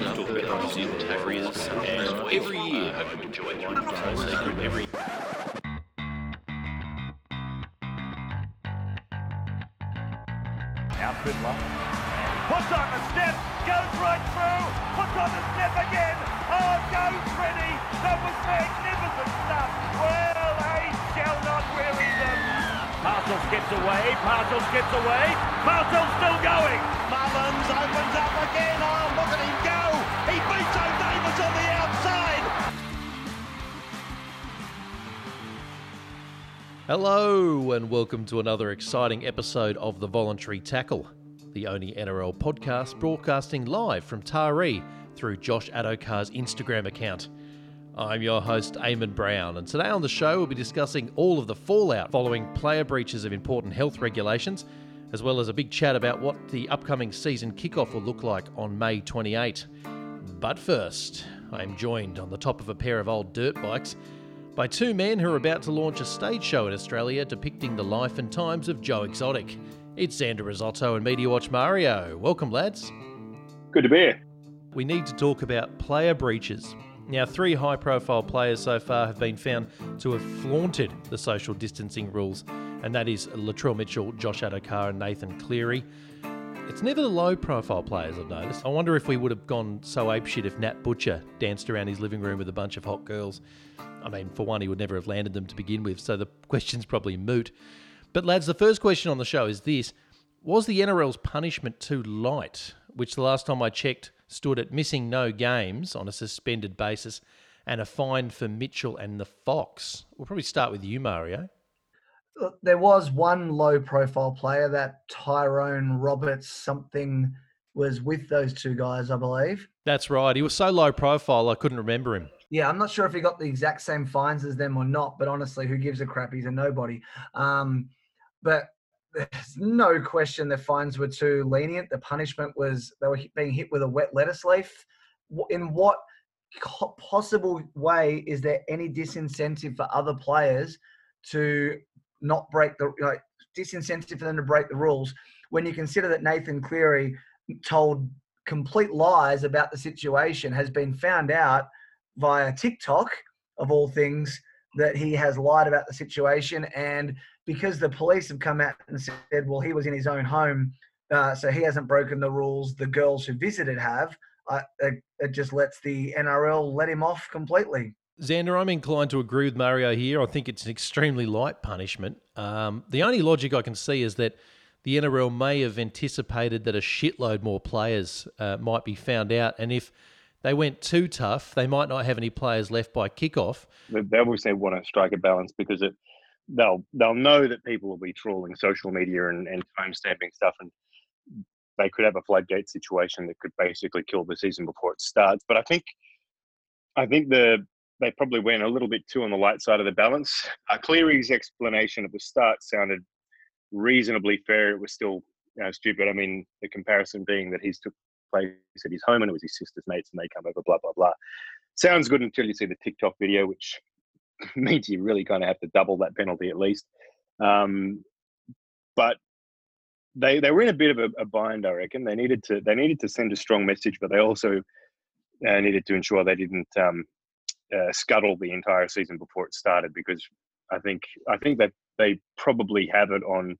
fun to talk about New Zealand Terriers, and every year I hope you enjoy it. Every Now Fiddler. Puts on the step, goes right through, puts on the step again. Oh, goes Freddie. That was magnificent stuff. Well, they shall not weary them. Parcels gets away, Parcels gets away, Parcels still going. Mullins opens up again. Oh, look at him go. He beats O'Davis on the outside. Hello, and welcome to another exciting episode of The Voluntary Tackle, the only NRL podcast broadcasting live from Taree through Josh Addo-Carr's Instagram account. I'm your host, Eamon Brown, and today on the show we'll be discussing all of the fallout following player breaches of important health regulations, as well as a big chat about what the upcoming season kickoff will look like on May 28. But first, I'm joined on the top of a pair of old dirt bikes by two men who are about to launch a stage show in Australia depicting the life and times of Joe Exotic. It's Xander Risotto and Media Watch Mario. Welcome, lads. Good to be here. We need to talk about player breaches. Now, three high profile players so far have been found to have flaunted the social distancing rules, and that is Latrell Mitchell, Josh Addo-Carr, and Nathan Cleary. It's never the low profile players I've noticed. I wonder if we would have gone so apeshit if Nat Butcher danced around his living room with a bunch of hot girls. I mean, for one, he would never have landed them to begin with, so the question's probably moot. But, lads, the first question on the show is this Was the NRL's punishment too light, which the last time I checked stood at missing no games on a suspended basis and a fine for Mitchell and the Fox? We'll probably start with you, Mario. Look, there was one low profile player that Tyrone Roberts something was with those two guys, I believe. That's right. He was so low profile, I couldn't remember him. Yeah, I'm not sure if he got the exact same fines as them or not, but honestly, who gives a crap? He's a nobody. Um, but there's no question the fines were too lenient. The punishment was they were being hit with a wet lettuce leaf. In what possible way is there any disincentive for other players to not break the like disincentive for them to break the rules when you consider that Nathan Cleary told complete lies about the situation has been found out via TikTok of all things that he has lied about the situation and because the police have come out and said well he was in his own home uh, so he hasn't broken the rules the girls who visited have uh, it, it just lets the NRL let him off completely Xander, I'm inclined to agree with Mario here. I think it's an extremely light punishment. Um, the only logic I can see is that the NRL may have anticipated that a shitload more players uh, might be found out, and if they went too tough, they might not have any players left by kickoff. They obviously want to strike a balance because it they'll they'll know that people will be trawling social media and, and timestamping stuff and they could have a floodgate situation that could basically kill the season before it starts. But I think I think the they probably went a little bit too on the light side of the balance. Uh, Cleary's explanation at the start sounded reasonably fair. It was still you know, stupid. I mean, the comparison being that he's took place at his home and it was his sister's mates and they come over, blah blah blah. Sounds good until you see the TikTok video, which means you really kind of have to double that penalty at least. Um, but they they were in a bit of a, a bind, I reckon. They needed to they needed to send a strong message, but they also uh, needed to ensure they didn't um, uh, scuttle the entire season before it started because I think I think that they probably have it on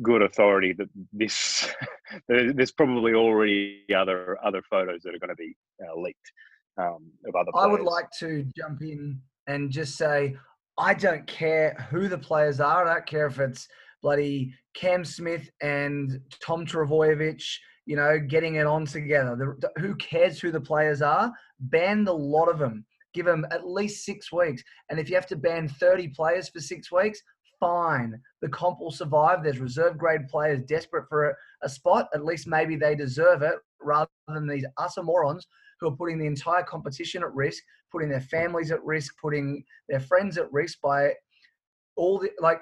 good authority that this there's probably already other other photos that are going to be uh, leaked um, of other. I would like to jump in and just say I don't care who the players are. I don't care if it's bloody Cam Smith and Tom Trbojevic, you know, getting it on together. The, the- who cares who the players are? Ban the lot of them. Give them at least six weeks. And if you have to ban 30 players for six weeks, fine. The comp will survive. There's reserve grade players desperate for a, a spot. At least maybe they deserve it rather than these utter morons who are putting the entire competition at risk, putting their families at risk, putting their friends at risk by all the like.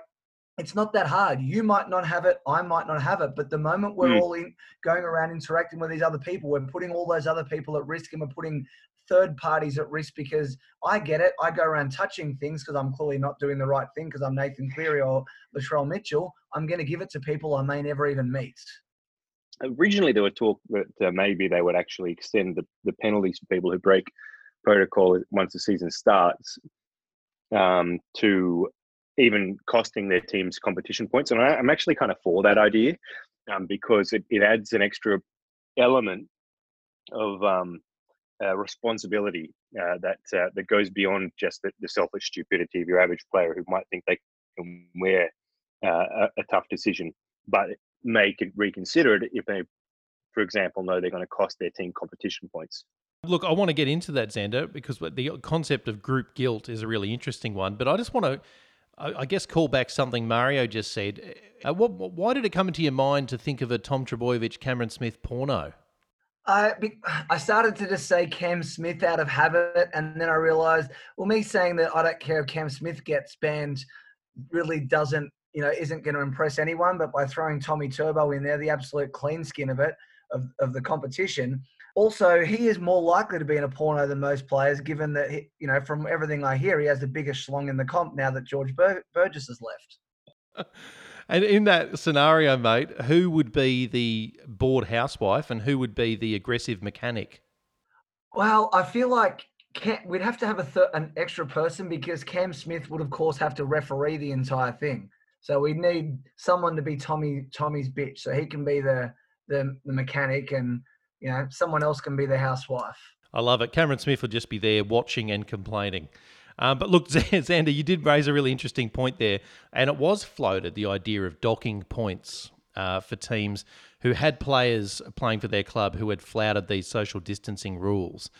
It's not that hard. You might not have it. I might not have it. But the moment we're Mm. all in, going around interacting with these other people, we're putting all those other people at risk, and we're putting third parties at risk because I get it. I go around touching things because I'm clearly not doing the right thing because I'm Nathan Cleary or Latrell Mitchell. I'm going to give it to people I may never even meet. originally there were talk that uh, maybe they would actually extend the, the penalties for people who break protocol once the season starts um, to even costing their teams competition points. And I, am actually kind of for that idea um, because it, it adds an extra element of um, uh, responsibility uh, that uh, that goes beyond just the, the, selfish stupidity of your average player who might think they can wear uh, a, a, tough decision, but may reconsider it if they, for example, know they're going to cost their team competition points. Look, I want to get into that, Xander, because the concept of group guilt is a really interesting one. But I just want to, I guess, call back something Mario just said. Uh, what, why did it come into your mind to think of a Tom Trbojevic, Cameron Smith porno? I I started to just say Cam Smith out of habit, and then I realized, well, me saying that I don't care if Cam Smith gets banned really doesn't, you know, isn't going to impress anyone. But by throwing Tommy Turbo in there, the absolute clean skin of it, of, of the competition, also, he is more likely to be in a porno than most players, given that, he, you know, from everything I hear, he has the biggest schlong in the comp now that George Bur- Burgess has left. and in that scenario, mate, who would be the bored housewife and who would be the aggressive mechanic? Well, I feel like Cam, we'd have to have a th- an extra person because Cam Smith would, of course, have to referee the entire thing. So we need someone to be Tommy Tommy's bitch, so he can be the the, the mechanic and you know, someone else can be the housewife. I love it. Cameron Smith would just be there watching and complaining. Um, but look, Xander, you did raise a really interesting point there, and it was floated the idea of docking points uh, for teams who had players playing for their club who had flouted these social distancing rules.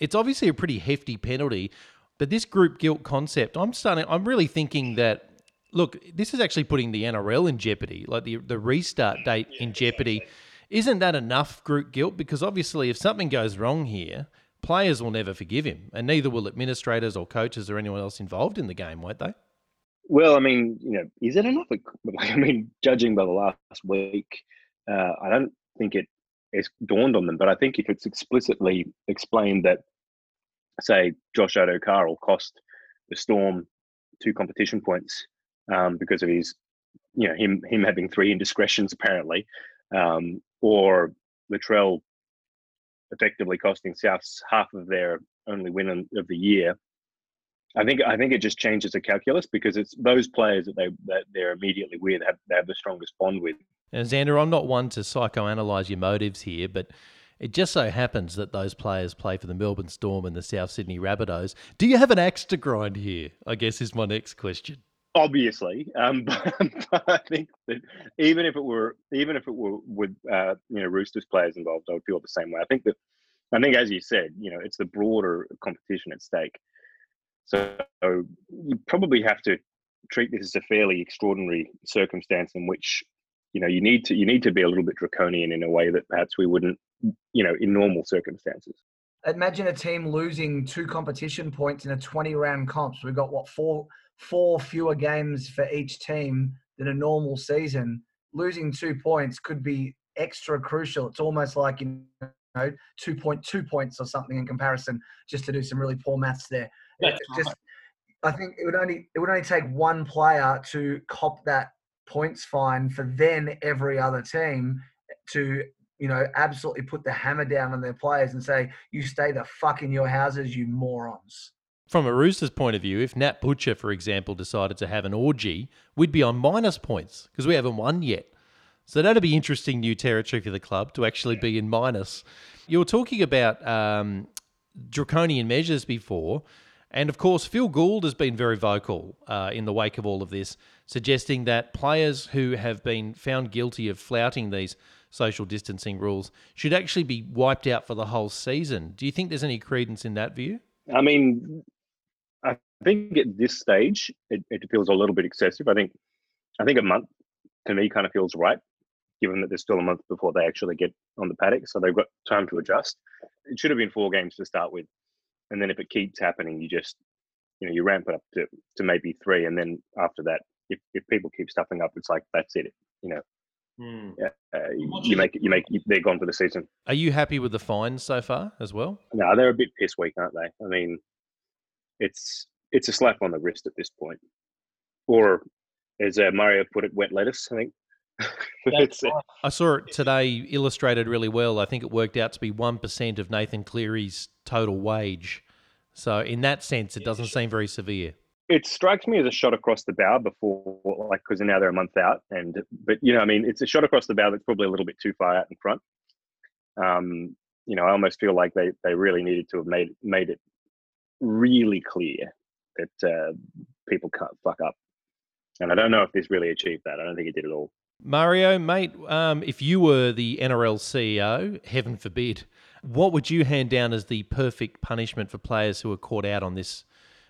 It's obviously a pretty hefty penalty, but this group guilt concept, I'm starting. I'm really thinking that. Look, this is actually putting the NRL in jeopardy, like the the restart date in jeopardy. Isn't that enough group guilt? Because obviously, if something goes wrong here, players will never forgive him, and neither will administrators or coaches or anyone else involved in the game, won't they? Well, I mean, you know, is it enough? I mean, judging by the last week, uh, I don't think it has dawned on them. But I think if it's explicitly explained that, say, Josh Addo-Carr will cost the Storm two competition points um, because of his, you know, him him having three indiscretions apparently, um, or Latrell effectively costing Souths half of their only win of the year. I think I think it just changes the calculus because it's those players that they that they're immediately with have they have the strongest bond with. And Xander, I'm not one to psychoanalyze your motives here, but it just so happens that those players play for the Melbourne Storm and the South Sydney Rabbitohs. Do you have an axe to grind here? I guess is my next question obviously um, but, but, i think that even if it were even if it were with uh, you know roosters players involved i would feel the same way. I think that i think as you said you know it's the broader competition at stake. So you probably have to treat this as a fairly extraordinary circumstance in which you know you need to you need to be a little bit draconian in a way that perhaps we wouldn't you know in normal circumstances. Imagine a team losing two competition points in a 20 round comp. So we've got what four four fewer games for each team than a normal season, losing two points could be extra crucial. It's almost like you know 2.2 points or something in comparison, just to do some really poor maths there. just, I think it would only it would only take one player to cop that points fine for then every other team to you know absolutely put the hammer down on their players and say you stay the fuck in your houses you morons from a Roosters point of view, if Nat Butcher, for example, decided to have an orgy, we'd be on minus points because we haven't won yet. So that'd be interesting new territory for the club to actually be in minus. You were talking about um, draconian measures before, and of course, Phil Gould has been very vocal uh, in the wake of all of this, suggesting that players who have been found guilty of flouting these social distancing rules should actually be wiped out for the whole season. Do you think there's any credence in that view? I mean, think at this stage it, it feels a little bit excessive. I think I think a month to me kind of feels right, given that there's still a month before they actually get on the paddock, so they've got time to adjust. It should have been four games to start with, and then if it keeps happening, you just you know you ramp it up to, to maybe three, and then after that, if, if people keep stuffing up, it's like that's it. You know, Mm. Yeah, uh, you make it. You make they're gone for the season. Are you happy with the fines so far as well? No, they're a bit piss weak, aren't they? I mean, it's it's a slap on the wrist at this point, or as uh, Mario put it, wet lettuce. I think it's, uh, I saw it today illustrated really well. I think it worked out to be 1% of Nathan Cleary's total wage. So, in that sense, it doesn't seem very severe. it strikes me as a shot across the bow before, like, because now they're a month out, and but you know, I mean, it's a shot across the bow that's probably a little bit too far out in front. Um, you know, I almost feel like they they really needed to have made made it really clear that uh, people can't fuck up, and I don't know if this really achieved that. I don't think it did at all. Mario, mate, um, if you were the NRL CEO, heaven forbid, what would you hand down as the perfect punishment for players who are caught out on this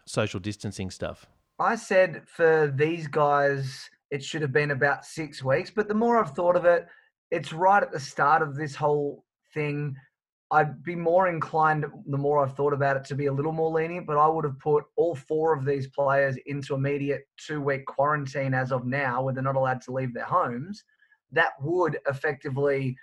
social distancing stuff? I said for these guys, it should have been about six weeks. But the more I've thought of it, it's right at the start of this whole thing. I'd be more inclined, the more I've thought about it, to be a little more lenient. But I would have put all four of these players into immediate two week quarantine as of now, where they're not allowed to leave their homes. That would effectively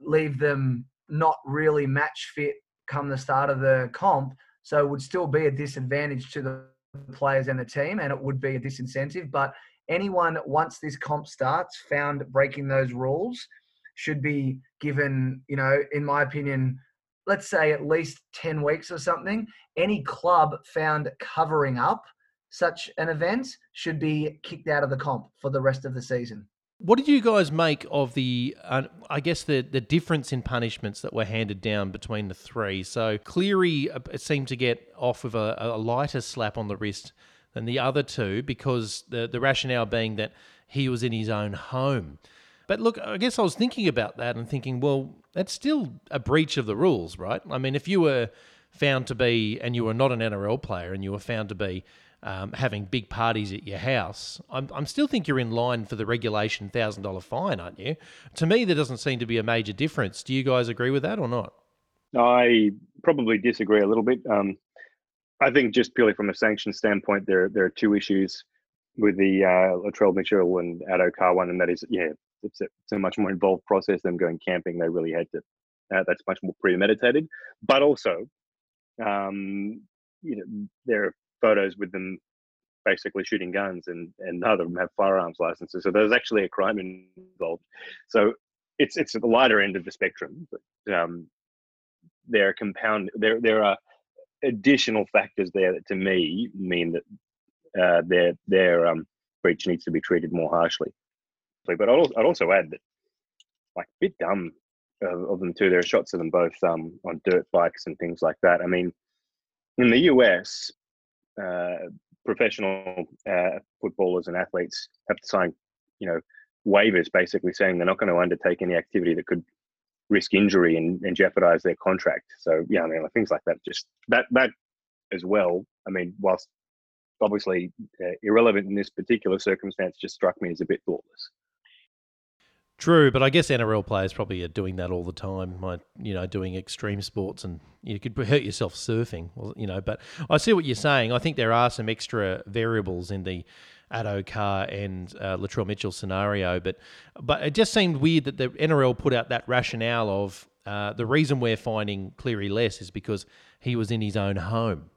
leave them not really match fit come the start of the comp. So it would still be a disadvantage to the players and the team, and it would be a disincentive. But anyone, once this comp starts, found breaking those rules should be given, you know, in my opinion, let's say at least 10 weeks or something. Any club found covering up such an event should be kicked out of the comp for the rest of the season. What did you guys make of the, uh, I guess, the, the difference in punishments that were handed down between the three? So Cleary uh, seemed to get off with a, a lighter slap on the wrist than the other two because the, the rationale being that he was in his own home. But look, I guess I was thinking about that and thinking, well, that's still a breach of the rules, right? I mean, if you were found to be, and you were not an NRL player, and you were found to be um, having big parties at your house, I'm, I'm still think you're in line for the regulation thousand dollar fine, aren't you? To me, there doesn't seem to be a major difference. Do you guys agree with that or not? I probably disagree a little bit. Um, I think just purely from a sanction standpoint, there there are two issues with the uh, Latrell Mitchell and Addo-Carr one, and that is, yeah, it's a, it's a much more involved process than going camping. They really had to. Uh, that's much more premeditated, but also, um, you know, there are photos with them basically shooting guns, and and none of them have firearms licenses. So there's actually a crime involved. So it's it's at the lighter end of the spectrum. But, um, there are compound. There there are additional factors there that to me mean that uh, their their um, breach needs to be treated more harshly. But I'd, I'd also add that, like, a bit dumb of, of them too. There are shots of them both um, on dirt bikes and things like that. I mean, in the US, uh, professional uh, footballers and athletes have to sign, you know, waivers basically saying they're not going to undertake any activity that could risk injury and, and jeopardize their contract. So yeah, I mean, like, things like that. Just that that as well. I mean, whilst obviously uh, irrelevant in this particular circumstance, just struck me as a bit thoughtless. True, but I guess NRL players probably are doing that all the time. You know, doing extreme sports, and you could hurt yourself surfing. You know, but I see what you're saying. I think there are some extra variables in the Addo Carr and uh, Latrell Mitchell scenario, but but it just seemed weird that the NRL put out that rationale of uh, the reason we're finding Cleary less is because he was in his own home.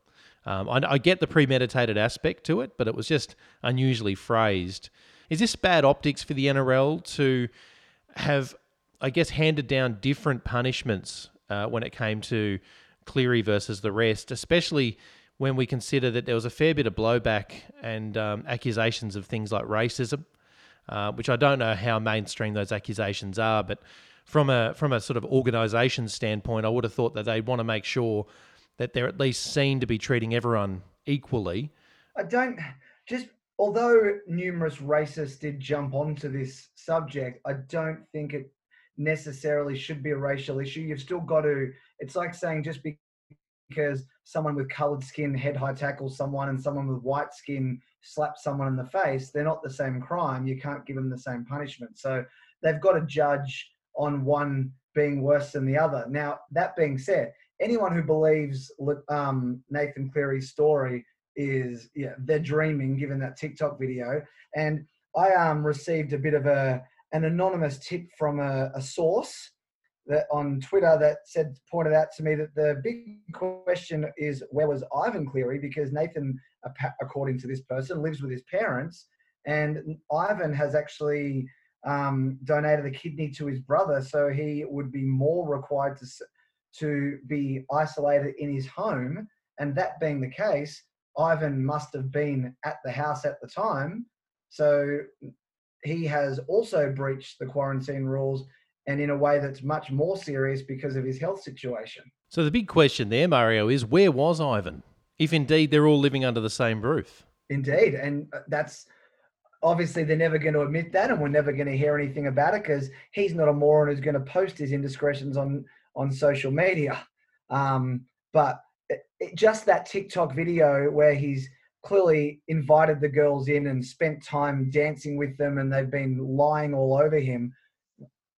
Um, I, I get the premeditated aspect to it, but it was just unusually phrased. Is this bad optics for the NRL to have, I guess, handed down different punishments uh, when it came to Cleary versus the rest, especially when we consider that there was a fair bit of blowback and um, accusations of things like racism, uh, which I don't know how mainstream those accusations are, but from a from a sort of organisation standpoint, I would have thought that they'd want to make sure that they're at least seen to be treating everyone equally. I don't just although numerous racists did jump onto this subject, I don't think it necessarily should be a racial issue. You've still got to. It's like saying just because someone with coloured skin head high tackles someone and someone with white skin slaps someone in the face, they're not the same crime. You can't give them the same punishment. So they've got to judge on one being worse than the other. Now, that being said, anyone who believes um, Nathan Cleary's story is yeah they're dreaming given that TikTok video. And I um received a bit of a an anonymous tip from a, a source that on Twitter that said pointed out to me that the big question is where was Ivan Cleary because Nathan, according to this person, lives with his parents, and Ivan has actually um, donated a kidney to his brother, so he would be more required to to be isolated in his home. And that being the case, Ivan must have been at the house at the time, so he has also breached the quarantine rules and in a way that's much more serious because of his health situation. So the big question there, Mario, is where was Ivan? If indeed they're all living under the same roof. Indeed, and uh, that's obviously they're never going to admit that, and we're never going to hear anything about it because he's not a moron who's going to post his indiscretions on on social media. Um, but it, just that TikTok video where he's clearly invited the girls in and spent time dancing with them, and they've been lying all over him,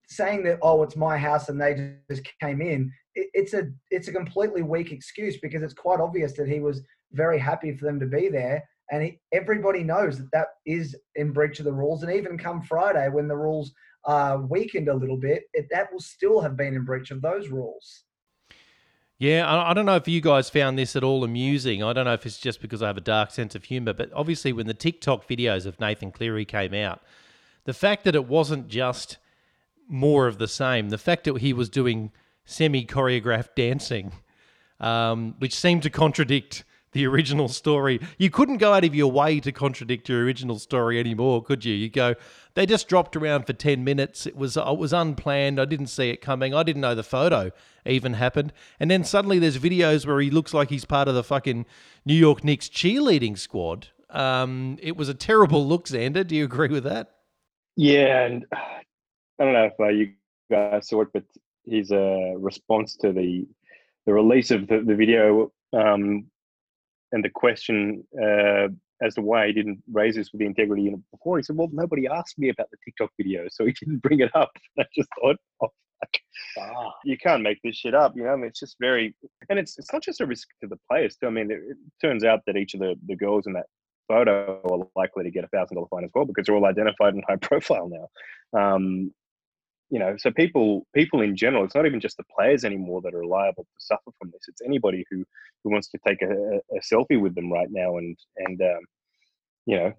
saying that oh it's my house and they just came in. It, it's a it's a completely weak excuse because it's quite obvious that he was very happy for them to be there and he, everybody knows that that is in breach of the rules. And even come Friday, when the rules are weakened a little bit, it, that will still have been in breach of those rules. Yeah, I don't know if you guys found this at all amusing. I don't know if it's just because I have a dark sense of humor, but obviously, when the TikTok videos of Nathan Cleary came out, the fact that it wasn't just more of the same, the fact that he was doing semi choreographed dancing, um, which seemed to contradict the original story. You couldn't go out of your way to contradict your original story anymore, could you? You go, they just dropped around for 10 minutes. It was it was unplanned. I didn't see it coming. I didn't know the photo even happened. And then suddenly there's videos where he looks like he's part of the fucking New York Knicks cheerleading squad. Um, it was a terrible look, Xander. Do you agree with that? Yeah, and I don't know if uh, you guys saw it, but his uh, response to the the release of the, the video um, and the question uh, as to why he didn't raise this with the integrity unit before, he said, "Well, nobody asked me about the TikTok video, so he didn't bring it up." I just thought, "Oh, ah. you can't make this shit up." You know, I mean, it's just very, and it's it's not just a risk to the players too. I mean, it, it turns out that each of the the girls in that photo are likely to get a thousand dollar fine as well because they're all identified and high profile now. Um, you know, so people people in general, it's not even just the players anymore that are liable to suffer from this. It's anybody who who wants to take a, a selfie with them right now and and um, you know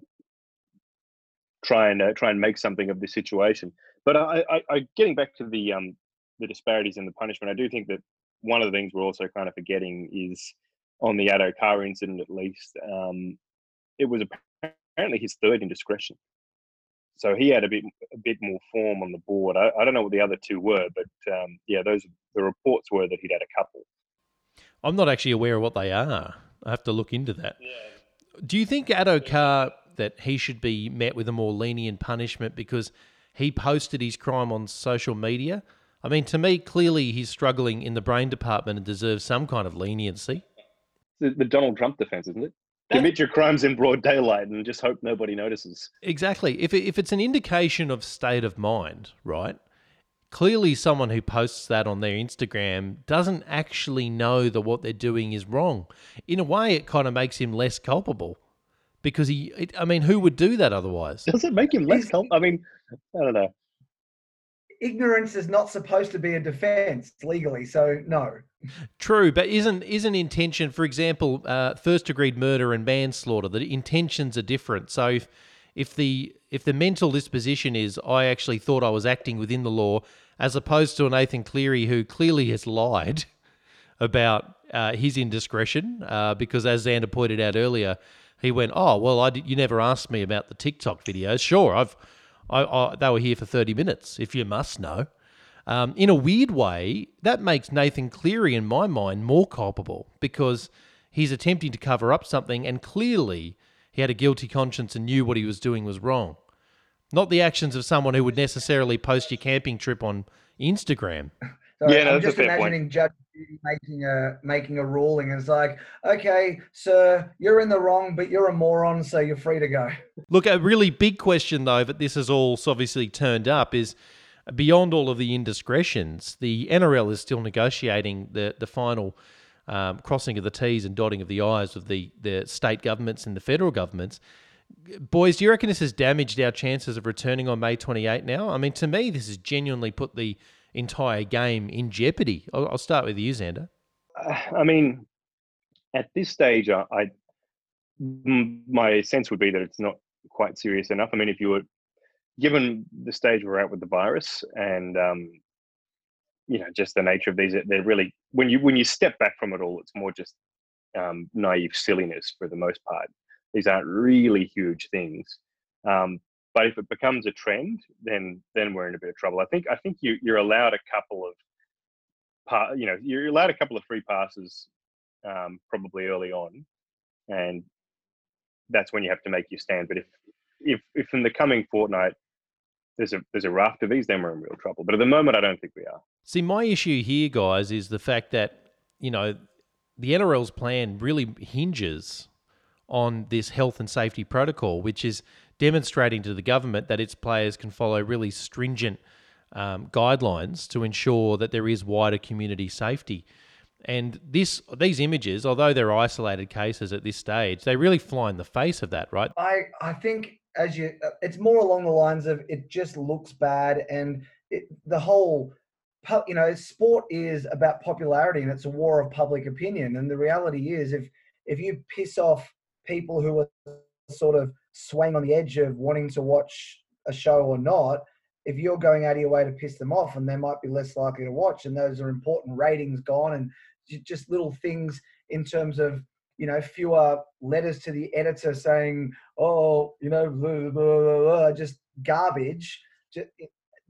try and uh, try and make something of the situation. But I, I, I, getting back to the um the disparities in the punishment, I do think that one of the things we're also kind of forgetting is on the Addo-Carr incident at least, um, it was apparently his third indiscretion. So he had a bit a bit more form on the board. I, I don't know what the other two were, but um, yeah, those the reports were that he'd had a couple. I'm not actually aware of what they are. I have to look into that. Yeah. Do you think Addo-Carr that he should be met with a more lenient punishment because he posted his crime on social media? I mean, to me, clearly he's struggling in the brain department and deserves some kind of leniency. The, the Donald Trump defense, isn't it? Commit your crimes in broad daylight and just hope nobody notices. Exactly. If, if it's an indication of state of mind, right? Clearly, someone who posts that on their Instagram doesn't actually know that what they're doing is wrong. In a way, it kind of makes him less culpable because he, it, I mean, who would do that otherwise? Does it make him less culpable? I mean, I don't know. Ignorance is not supposed to be a defense legally, so no. True, but isn't isn't intention, for example, uh, first degree murder and manslaughter? The intentions are different. So if if the if the mental disposition is I actually thought I was acting within the law, as opposed to a Nathan Cleary who clearly has lied about uh, his indiscretion, uh, because as Xander pointed out earlier, he went, "Oh well, I did, you never asked me about the TikTok videos. Sure, I've I, I, they were here for thirty minutes. If you must know." Um, in a weird way, that makes Nathan Cleary, in my mind, more culpable because he's attempting to cover up something and clearly he had a guilty conscience and knew what he was doing was wrong. Not the actions of someone who would necessarily post your camping trip on Instagram. So yeah, no, I'm just imagining Judge Judy making a making a ruling. It's like, okay, sir, you're in the wrong, but you're a moron, so you're free to go. Look, a really big question though that this has all obviously turned up is beyond all of the indiscretions, the NRL is still negotiating the the final um, crossing of the T's and dotting of the I's of the, the state governments and the federal governments. Boys, do you reckon this has damaged our chances of returning on May 28 now? I mean, to me, this has genuinely put the entire game in jeopardy. I'll, I'll start with you, Xander. Uh, I mean, at this stage, I, I my sense would be that it's not quite serious enough. I mean, if you were given the stage we're at with the virus and um, you know just the nature of these, they're really when you when you step back from it all, it's more just um, naive silliness for the most part. These aren't really huge things. Um, but if it becomes a trend, then then we're in a bit of trouble. I think I think you you're allowed a couple of part, you know, you're allowed a couple of free passes um, probably early on, and that's when you have to make your stand. But if if if in the coming fortnight there's a there's a raft of these, then we're in real trouble. But at the moment, I don't think we are. See, my issue here, guys, is the fact that you know the NRL's plan really hinges on this health and safety protocol, which is demonstrating to the government that its players can follow really stringent um, guidelines to ensure that there is wider community safety. And this, these images, although they're isolated cases at this stage, they really fly in the face of that, right? I, I think as you, uh, it's more along the lines of it just looks bad, and it, the whole, you know, sport is about popularity, and it's a war of public opinion. And the reality is, if if you piss off people who are sort of swaying on the edge of wanting to watch a show or not, if you're going out of your way to piss them off, and they might be less likely to watch, and those are important ratings gone, and just little things in terms of you know fewer letters to the editor saying, oh, you know, blah, blah, blah, just garbage. Just,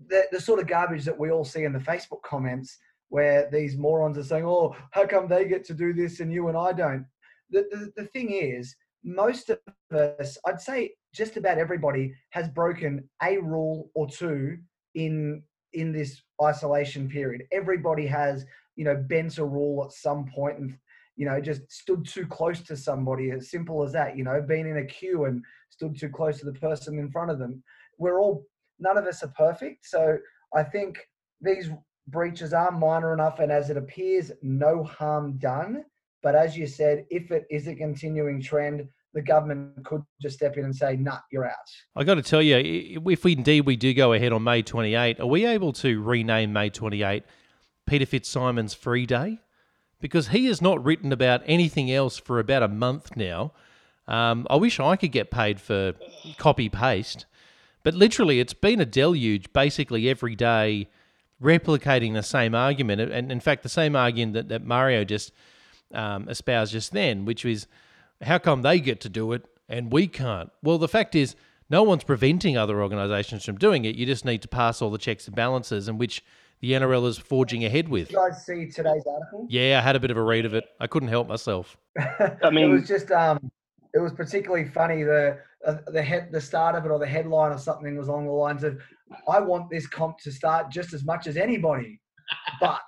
the, the sort of garbage that we all see in the Facebook comments where these morons are saying, oh, how come they get to do this and you and I don't? The, the, the thing is, most of us, I'd say just about everybody, has broken a rule or two in in this isolation period. Everybody has, you know, bent a rule at some point and you know just stood too close to somebody. As simple as that. You know, been in a queue and stood too close to the person in front of them. We're all none of us are perfect, so I think these breaches are minor enough, and as it appears, no harm done. But as you said, if it is a continuing trend, the government could just step in and say, "Nah, you're out." I got to tell you, if we indeed we do go ahead on May 28, are we able to rename May 28 Peter FitzSimons' Free Day? Because he has not written about anything else for about a month now. Um, I wish I could get paid for copy paste, but literally, it's been a deluge basically every day, replicating the same argument, and in fact, the same argument that, that Mario just um, espoused just then, which is how come they get to do it and we can't? Well, the fact is, no one's preventing other organisations from doing it. You just need to pass all the checks and balances, and which the NRL is forging ahead with. Did you guys see today's article? Yeah, I had a bit of a read of it. I couldn't help myself. I mean, it was just um, it was particularly funny. The uh, the head, the start of it, or the headline, or something was along the lines of, "I want this comp to start just as much as anybody." But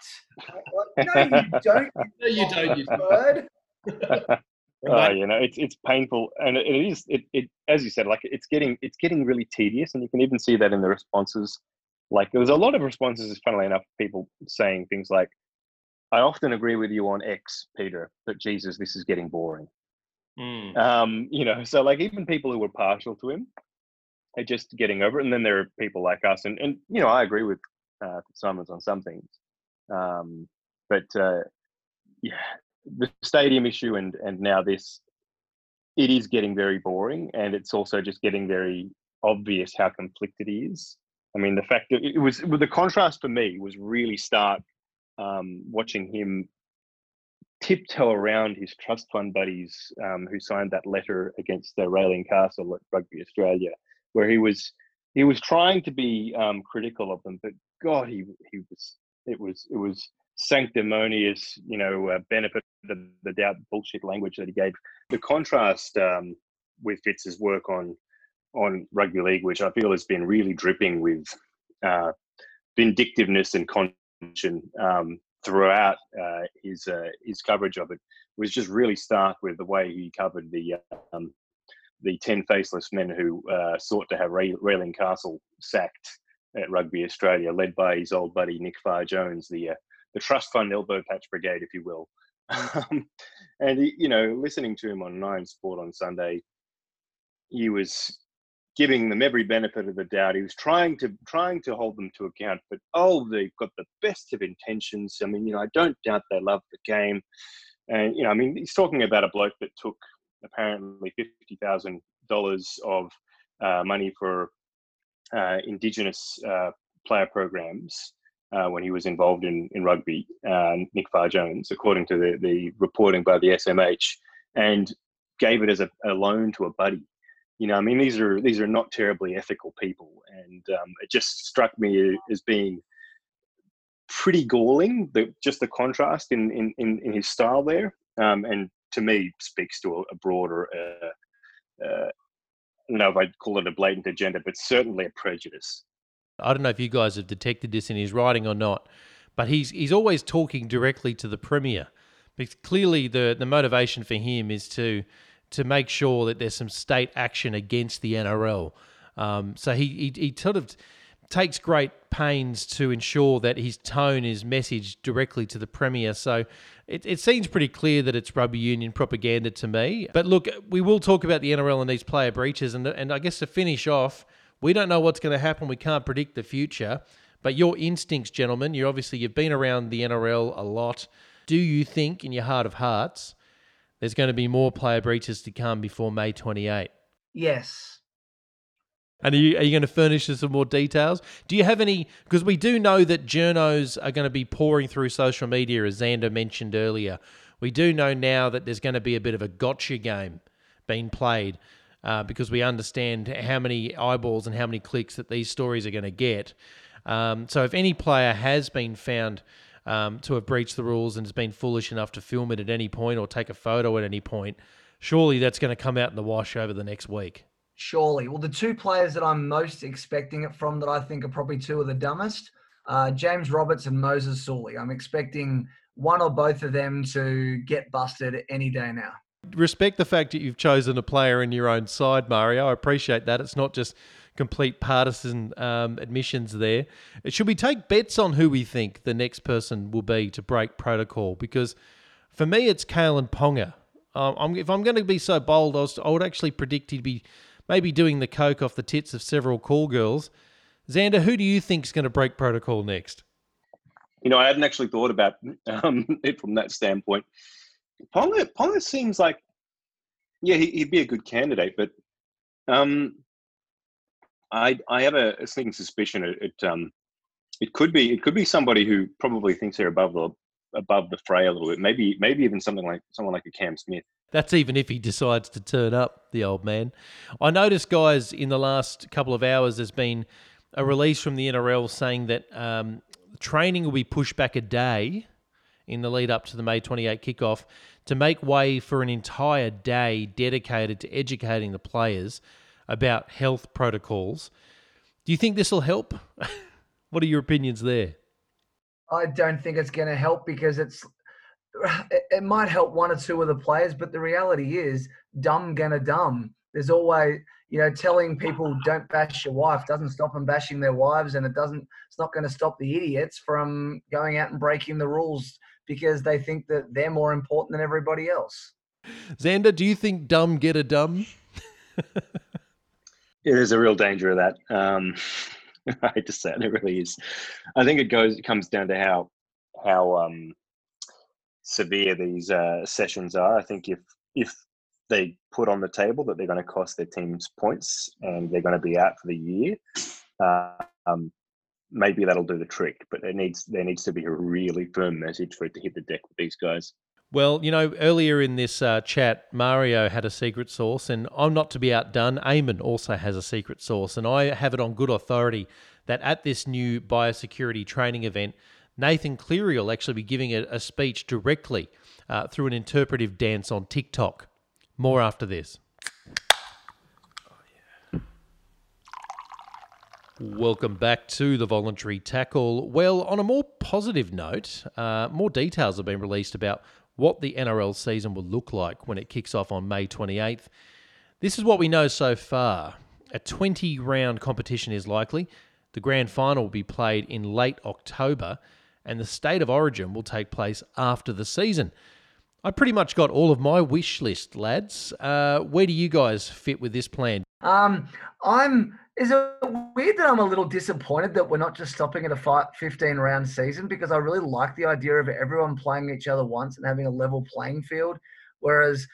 no, you don't. no, you don't. You bird. Oh, you know, it's it's painful, and it, it is. It, it as you said, like it's getting it's getting really tedious, and you can even see that in the responses. Like there was a lot of responses, funnily enough, people saying things like, "I often agree with you on X, Peter, but Jesus, this is getting boring." Mm. Um, you know, so like even people who were partial to him are just getting over it, and then there are people like us, and and you know, I agree with uh, Simons on some things. Um, but uh, yeah, the stadium issue and and now this, it is getting very boring, and it's also just getting very obvious how conflicted he is. I mean, the fact that it was the contrast for me was really stark um, watching him tiptoe around his trust fund buddies um, who signed that letter against the Raelene Castle at Rugby Australia, where he was he was trying to be um, critical of them, but God, he he was it was it was sanctimonious, you know, uh, benefit of the doubt bullshit language that he gave. The contrast um, with Fitz's work on on rugby league, which I feel has been really dripping with uh, vindictiveness and conscience um, throughout uh, his uh, his coverage of it, was just really stark with the way he covered the um, the ten faceless men who uh, sought to have Ray- Raelene Castle sacked at Rugby Australia, led by his old buddy Nick Farr Jones, the uh, the trust fund elbow patch brigade, if you will. Um, and you know, listening to him on Nine Sport on Sunday, he was giving them every benefit of the doubt. He was trying to trying to hold them to account, but oh, they've got the best of intentions. I mean, you know, I don't doubt they love the game, and you know, I mean, he's talking about a bloke that took apparently fifty thousand dollars of uh, money for Indigenous uh, player programs uh, when he was involved in, in rugby, uh, Nick Farr Jones, according to the, the reporting by the SMH, and gave it as a, a loan to a buddy. You know, I mean, these are these are not terribly ethical people, and um, it just struck me as being pretty galling. The, just the contrast in, in, in, his style there, um, and to me speaks to a, broader. Uh, uh, don't know if I'd call it a blatant agenda, but certainly a prejudice. I don't know if you guys have detected this in his writing or not, but he's he's always talking directly to the premier. Because clearly the, the motivation for him is to to make sure that there's some state action against the NRL. Um, so he, he he sort of takes great pains to ensure that his tone is messaged directly to the Premier. So it, it seems pretty clear that it's rugby union propaganda to me. But look, we will talk about the NRL and these player breaches. And, and I guess to finish off, we don't know what's going to happen. We can't predict the future. But your instincts, gentlemen, you obviously you've been around the NRL a lot. Do you think, in your heart of hearts, there's going to be more player breaches to come before May 28? Yes. And are you, are you going to furnish us some more details? Do you have any? Because we do know that journos are going to be pouring through social media, as Xander mentioned earlier. We do know now that there's going to be a bit of a gotcha game being played uh, because we understand how many eyeballs and how many clicks that these stories are going to get. Um, so if any player has been found um, to have breached the rules and has been foolish enough to film it at any point or take a photo at any point, surely that's going to come out in the wash over the next week. Surely. Well, the two players that I'm most expecting it from that I think are probably two of the dumbest, uh, James Roberts and Moses Suli. I'm expecting one or both of them to get busted any day now. Respect the fact that you've chosen a player in your own side, Mario. I appreciate that. It's not just complete partisan um, admissions there. Should we take bets on who we think the next person will be to break protocol? Because for me, it's Kalyn Ponga. Um, I'm, if I'm going to be so bold, I, was, I would actually predict he'd be maybe doing the coke off the tits of several call girls. Xander, who do you think is going to break protocol next? You know, I hadn't actually thought about um, it from that standpoint. Ponga, Ponga seems like, yeah, he, would be a good candidate, but um, I I have a, a sneaking suspicion it, it um it could be it could be somebody who probably thinks they're above the above the fray a little bit. Maybe maybe even something like someone like a Cam Smith. That's even if he decides to turn up, the old man. I noticed, guys, in the last couple of hours, there's been a release from the NRL saying that um, training will be pushed back a day in the lead up to the May 28 kickoff to make way for an entire day dedicated to educating the players about health protocols. Do you think this will help? what are your opinions there? I don't think it's going to help because it's it might help one or two of the players, but the reality is dumb gonna dumb. There's always you know telling people don't bash your wife doesn't stop them bashing their wives, and it doesn't. It's not going to stop the idiots from going out and breaking the rules because they think that they're more important than everybody else. Xander, do you think dumb get a dumb? There's a real danger of that. Um, I hate to say it, it really is. I think it goes, it comes down to how, how um, severe these uh, sessions are. I think if if they put on the table that they're going to cost their teams points and they're going to be out for the year, uh, um, maybe that'll do the trick. But there needs there needs to be a really firm message for it to hit the deck with these guys. Well, you know, earlier in this uh, chat, Mario had a secret source, and I'm not to be outdone. Eamon also has a secret source, and I have it on good authority that at this new biosecurity training event, Nathan Cleary will actually be giving a, a speech directly uh, through an interpretive dance on TikTok. More after this. Welcome back to the voluntary tackle. Well, on a more positive note, uh, more details have been released about what the NRL season will look like when it kicks off on May 28th. This is what we know so far. A 20 round competition is likely. The grand final will be played in late October, and the state of origin will take place after the season. I pretty much got all of my wish list, lads. Uh, where do you guys fit with this plan? Um, I'm. Is it weird that I'm a little disappointed that we're not just stopping at a 15 round season? Because I really like the idea of everyone playing each other once and having a level playing field, whereas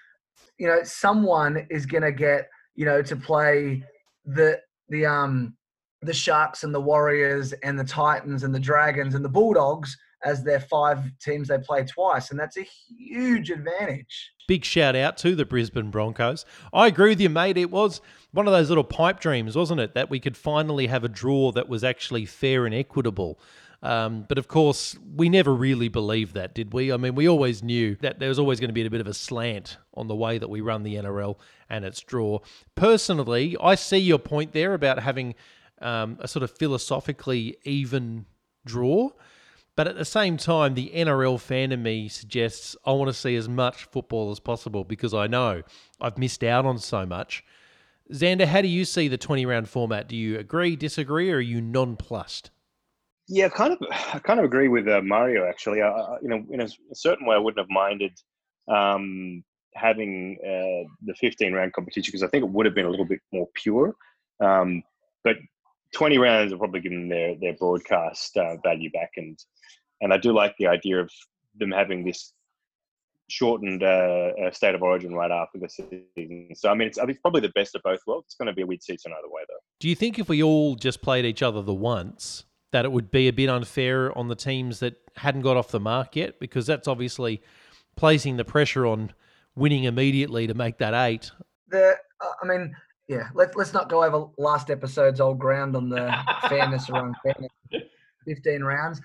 you know someone is going to get you know to play the the um the Sharks and the Warriors and the Titans and the Dragons and the Bulldogs as their five teams they play twice, and that's a huge advantage. Big shout out to the Brisbane Broncos. I agree with you, mate. It was one of those little pipe dreams, wasn't it, that we could finally have a draw that was actually fair and equitable. Um, but of course, we never really believed that, did we? I mean, we always knew that there was always going to be a bit of a slant on the way that we run the NRL and its draw. Personally, I see your point there about having um, a sort of philosophically even draw. But at the same time, the NRL fan in me suggests I want to see as much football as possible because I know I've missed out on so much. Xander, how do you see the 20 round format? Do you agree, disagree, or are you nonplussed? Yeah, kind of. I kind of agree with uh, Mario. Actually, you know, in a, certain way, I wouldn't have minded um, having uh, the 15 round competition because I think it would have been a little bit more pure. Um, but 20 rounds are probably given their their broadcast uh, value back, and and I do like the idea of them having this shortened uh, uh, state of origin right after the season. So I mean, it's, it's probably the best of both worlds. It's going to be a weird season either way, though. Do you think if we all just played each other the once, that it would be a bit unfair on the teams that hadn't got off the mark yet? Because that's obviously placing the pressure on winning immediately to make that eight. The I mean, yeah, let, let's not go over last episode's old ground on the fairness or unfairness. 15 rounds.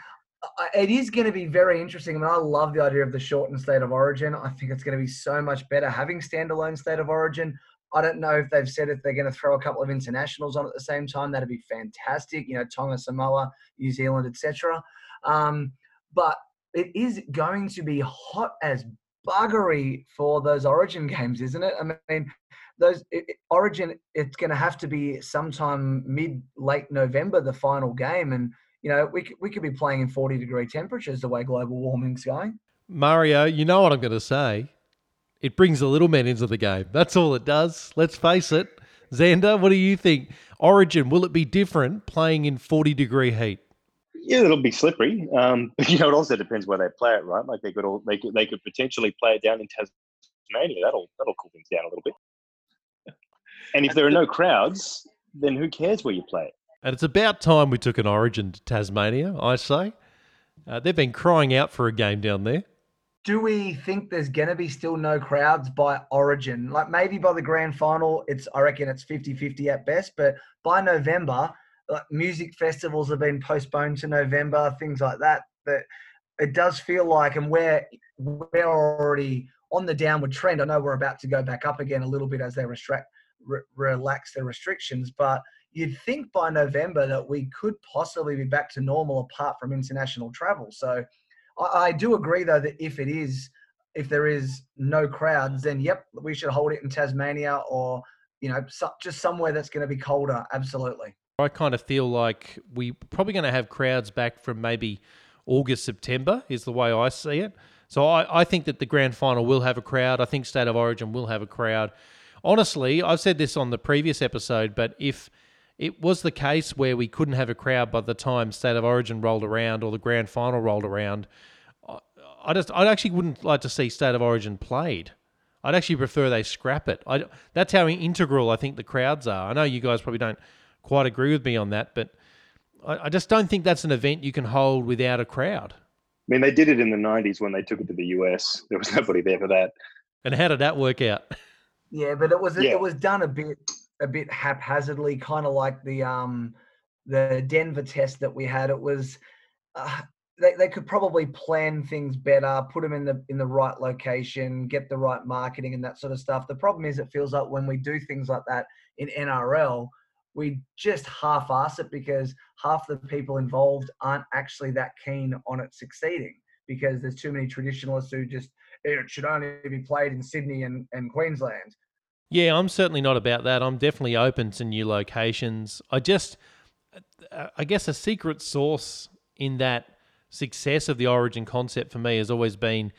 It is going to be very interesting. I mean, I love the idea of the shortened state of origin. I think it's going to be so much better having standalone state of origin. I don't know if they've said if they're going to throw a couple of internationals on at the same time. That'd be fantastic. You know, Tonga, Samoa, New Zealand, etc. Um, but it is going to be hot as buggery for those Origin games, isn't it? I mean, those it, Origin, it's going to have to be sometime mid late November, the final game, and you know we we could be playing in forty degree temperatures the way global warming's going. Mario, you know what I'm going to say. It brings the little men into the game. That's all it does. Let's face it. Xander, what do you think? Origin, will it be different playing in 40 degree heat? Yeah, it'll be slippery. Um, but you know, it also depends where they play it, right? Like they could all they could they could potentially play it down in Tasmania. That'll that'll cool things down a little bit. And if there are no crowds, then who cares where you play it? And it's about time we took an origin to Tasmania, I say. Uh, they've been crying out for a game down there. Do we think there's going to be still no crowds by origin? Like maybe by the grand final, it's I reckon it's 50 50 at best, but by November, like music festivals have been postponed to November, things like that. That it does feel like, and we're, we're already on the downward trend. I know we're about to go back up again a little bit as they restrict re- relax the restrictions. But you'd think by November that we could possibly be back to normal apart from international travel. So I, I do agree, though, that if it is, if there is no crowds, then yep, we should hold it in Tasmania or you know just somewhere that's going to be colder. Absolutely. I kind of feel like we're probably going to have crowds back from maybe August, September, is the way I see it. So I, I think that the grand final will have a crowd. I think State of Origin will have a crowd honestly, I've said this on the previous episode, but if it was the case where we couldn't have a crowd by the time State of Origin rolled around or the grand final rolled around, I just I actually wouldn't like to see State of Origin played. I'd actually prefer they scrap it. I, that's how integral I think the crowds are. I know you guys probably don't quite agree with me on that, but I, I just don't think that's an event you can hold without a crowd. I mean, they did it in the '90s when they took it to the US. There was nobody there for that. And how did that work out? Yeah, but it was yeah. it was done a bit a bit haphazardly, kind of like the um the Denver test that we had. It was uh, they they could probably plan things better, put them in the in the right location, get the right marketing and that sort of stuff. The problem is, it feels like when we do things like that in NRL, we just half-ass it because half the people involved aren't actually that keen on it succeeding because there's too many traditionalists who just it should only be played in Sydney and, and Queensland. Yeah, I'm certainly not about that. I'm definitely open to new locations. I just, I guess, a secret source in that success of the Origin concept for me has always been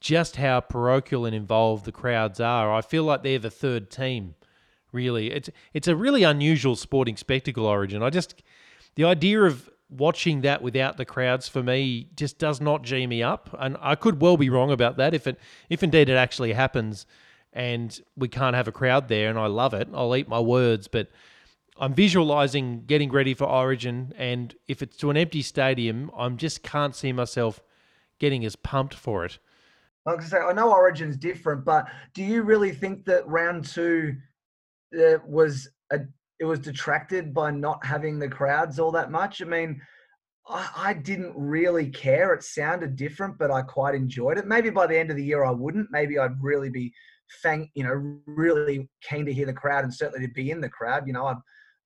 just how parochial and involved the crowds are. I feel like they're the third team. Really, it's it's a really unusual sporting spectacle. Origin. I just the idea of watching that without the crowds for me just does not g me up, and I could well be wrong about that. If it if indeed it actually happens, and we can't have a crowd there, and I love it, I'll eat my words. But I'm visualizing getting ready for Origin, and if it's to an empty stadium, I just can't see myself getting as pumped for it. I say, I know Origin's different, but do you really think that round two uh, was a it was detracted by not having the crowds all that much? I mean, I, I didn't really care. It sounded different, but I quite enjoyed it. Maybe by the end of the year, I wouldn't. Maybe I'd really be fang, you know, really keen to hear the crowd and certainly to be in the crowd. You know, I've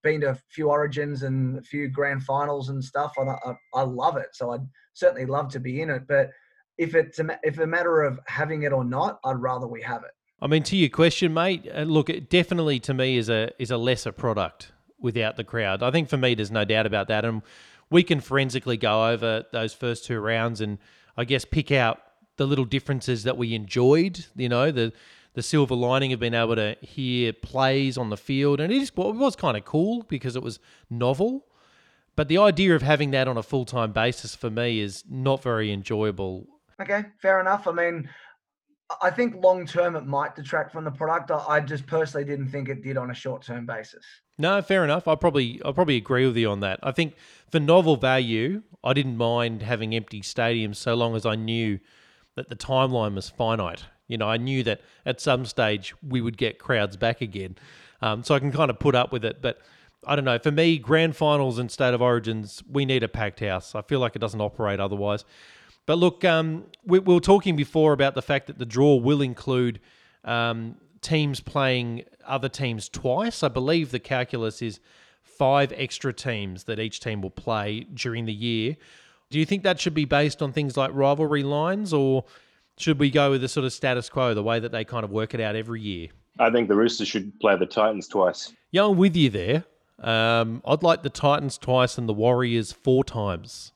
been to a few origins and a few grand finals and stuff. And I, I, I love it. So I'd certainly love to be in it. But if it's a, if a matter of having it or not, I'd rather we have it. I mean, to your question, mate, uh, look, it definitely to me is a is a lesser product without the crowd. I think for me, there's no doubt about that, and we can forensically go over those first two rounds and I guess pick out the little differences that we enjoyed. You know, the the silver lining of being able to hear plays on the field, and it, is, it was kind of cool because it was novel. But the idea of having that on a full time basis for me is not very enjoyable Okay, fair enough. I mean, I think long term it might detract from the product. I just personally didn't think it did on a short term basis. No, fair enough. I probably I probably agree with you on that. I think for novel value, I didn't mind having empty stadiums so long as I knew that the timeline was finite. You know, I knew that at some stage we would get crowds back again, um, so I can kind of put up with it. But I don't know. For me, grand finals and state of origins, we need a packed house. I feel like it doesn't operate otherwise. But look, um, we, we, were talking before about the fact that the draw will include um, teams playing other teams twice. I believe the calculus is five extra teams that each team will play during the year. Do you think that should be based on things like rivalry lines, or should we go with the sort of status quo, the way that they kind of work it out every year? I think the Roosters should play the Titans twice. Yeah, I'm with you there. Um, I'd like the Titans twice and the Warriors four times,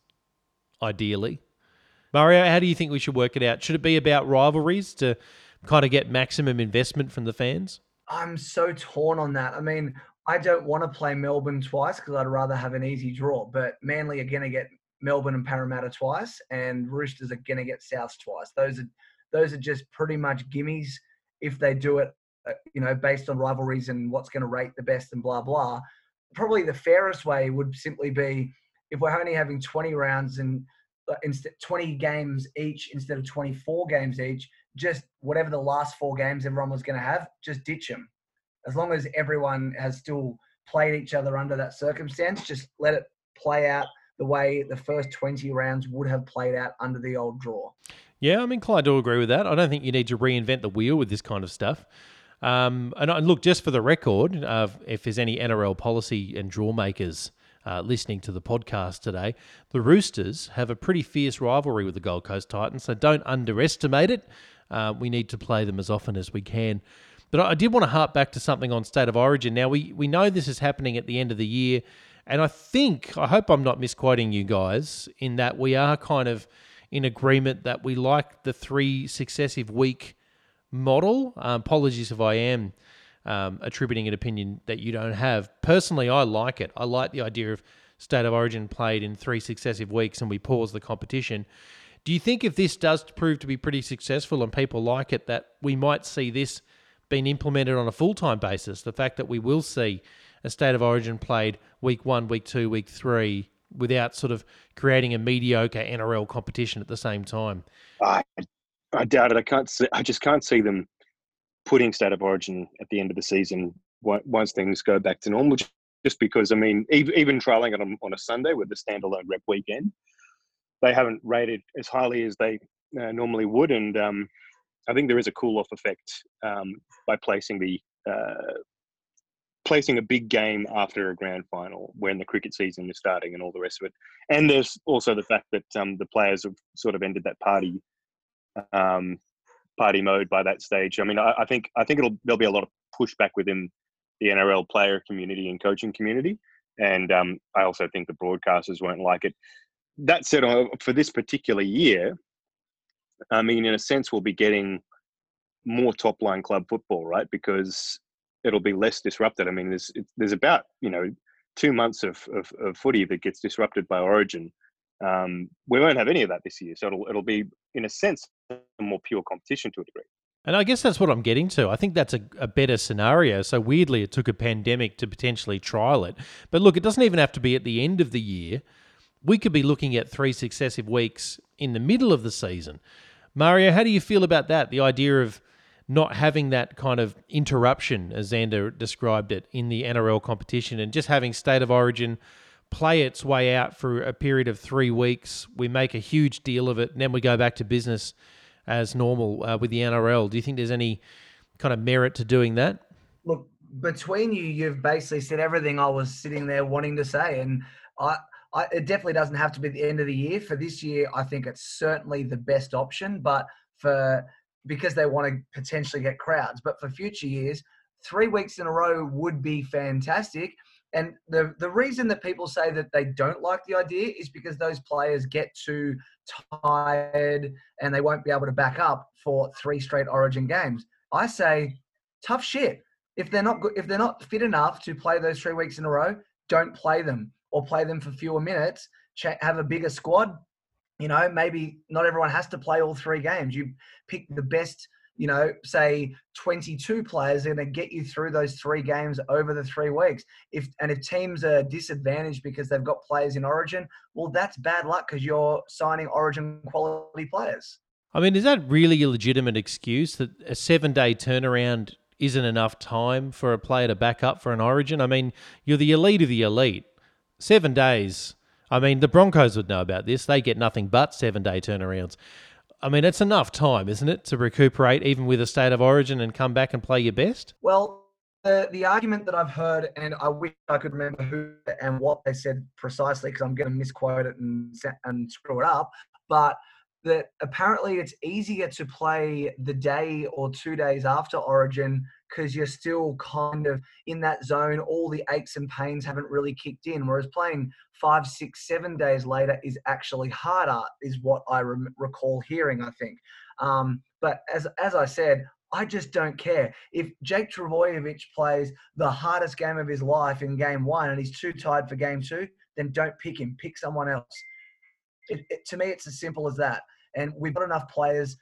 ideally. Mario, how do you think we should work it out? Should it be about rivalries to kind of get maximum investment from the fans? I'm so torn on that. I mean, I don't want to play Melbourne twice because I'd rather have an easy draw. But Manly are going to get Melbourne and Parramatta twice, and Roosters are going to get South twice. Those are those are just pretty much gimmies if they do it, uh, you know, based on rivalries and what's going to rate the best and blah blah. Probably the fairest way would simply be if we're only having 20 rounds and instead 20 games each instead of 24 games each just whatever the last four games everyone was going to have just ditch them as long as everyone has still played each other under that circumstance just let it play out the way the first 20 rounds would have played out under the old draw. Yeah i'm inclined to agree with that. I don't think you need to reinvent the wheel with this kind of stuff. Um, and, and, look just for the record uh, if there's any nrl policy and draw makers uh, listening to the podcast today, the Roosters have a pretty fierce rivalry with the Gold Coast Titans, so don't underestimate it. Uh, we need to play them as often as we can. But I did want to harp back to something on State of Origin. Now, we, we know this is happening at the end of the year, and I think, I hope I'm not misquoting you guys, in that we are kind of in agreement that we like the three successive week model. Um, apologies if I am um, attributing an opinion that you don't have. Personally, I like it. I like the idea of State of Origin played in three successive weeks and we pause the competition. Do you think if this does prove to be pretty successful and people like it, that we might see this being implemented on a full time basis? The fact that we will see a State of Origin played week one, week two, week three, without sort of creating a mediocre NRL competition at the same time? I, I doubt it. I can't. See, I just can't see them putting state of origin at the end of the season once things go back to normal. Just because, I mean, even trialing it on, a Sunday with the standalone rep weekend, they haven't rated as highly as they uh, normally would, and um, I think there is a cool-off effect um, by placing the uh, placing a big game after a grand final when the cricket season is starting and all the rest of it. And there's also the fact that um, the players have sort of ended that party um, party mode by that stage. I mean, I, I think I think it'll there'll be a lot of pushback within the NRL player community and coaching community, and um, I also think the broadcasters won't like it. That said, uh, for this particular year, I mean, in a sense, we'll be getting more top line club football, right? Because it'll be less disrupted. I mean, there's there's about you know two months of, of, of footy that gets disrupted by Origin, um, we won't have any of that this year, so it'll it'll be in a sense more pure competition to a degree. And I guess that's what I'm getting to. I think that's a, a, better scenario. So weirdly, it took a pandemic to potentially trial it. But look, it doesn't even have to be at the end of the year. We could be looking at three successive weeks in the middle of the season. Mario, how do you feel about that? The idea of not having that kind of interruption, as Xander described it, in the NRL competition and just having State of Origin play its way out for a period of three weeks. We make a huge deal of it, and then we go back to business as normal uh, with the NRL. Do you think there's any kind of merit to doing that? Look, between you, you've basically said everything I was sitting there wanting to say, and I, I, it definitely doesn't have to be the end of the year. For this year, I think it's certainly the best option, but for because they want to potentially get crowds, but for future years, three weeks in a row would be fantastic. And the the reason that people say that they don't like the idea is because those players get too tired and they won't be able to back up for three straight Origin games. I say, tough shit. If they're not good, if they're not fit enough to play those three weeks in a row, don't play them or play them for fewer minutes. Have a bigger squad. You know, maybe not everyone has to play all three games. You pick the best you know, say 22 players are going to get you through those three games over the three weeks. If and if teams are disadvantaged because they've got players in Origin, well, that's bad luck because you're signing Origin quality players. I mean, is that really a legitimate excuse that a seven-day turnaround isn't enough time for a player to back up for an Origin? I mean, you're the elite of the elite. Seven days. I mean, the Broncos would know about this. They get nothing but seven-day turnarounds. I mean, it's enough time, isn't it, to recuperate even with a state of origin and come back and play your best? Well, the, the argument that I've heard, and I wish I could remember who and what they said precisely because I'm going to misquote it and, and screw it up, but that apparently it's easier to play the day or two days after Origin because you're still kind of in that zone. All the aches and pains haven't really kicked in. Whereas playing five, six, seven days later is actually harder, is what I recall hearing. I think. Um, but as as I said, I just don't care. If Jake Trbojevic plays the hardest game of his life in game one and he's too tired for game two, then don't pick him. Pick someone else. It, it, to me, it's as simple as that. And we've got enough players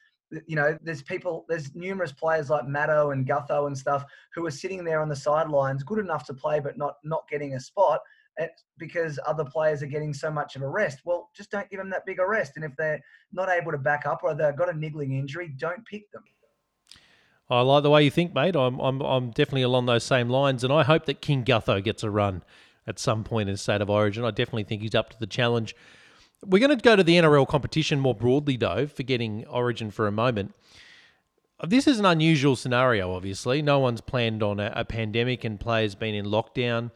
you know, there's people, there's numerous players like Matto and Gutho and stuff who are sitting there on the sidelines, good enough to play, but not not getting a spot because other players are getting so much of a rest. Well, just don't give them that big a rest. And if they're not able to back up or they've got a niggling injury, don't pick them. I like the way you think, mate. I'm, I'm, I'm definitely along those same lines, and I hope that King Gutho gets a run at some point in State of Origin. I definitely think he's up to the challenge. We're going to go to the NRL competition more broadly, though, forgetting Origin for a moment. This is an unusual scenario, obviously. No one's planned on a, a pandemic and players being in lockdown.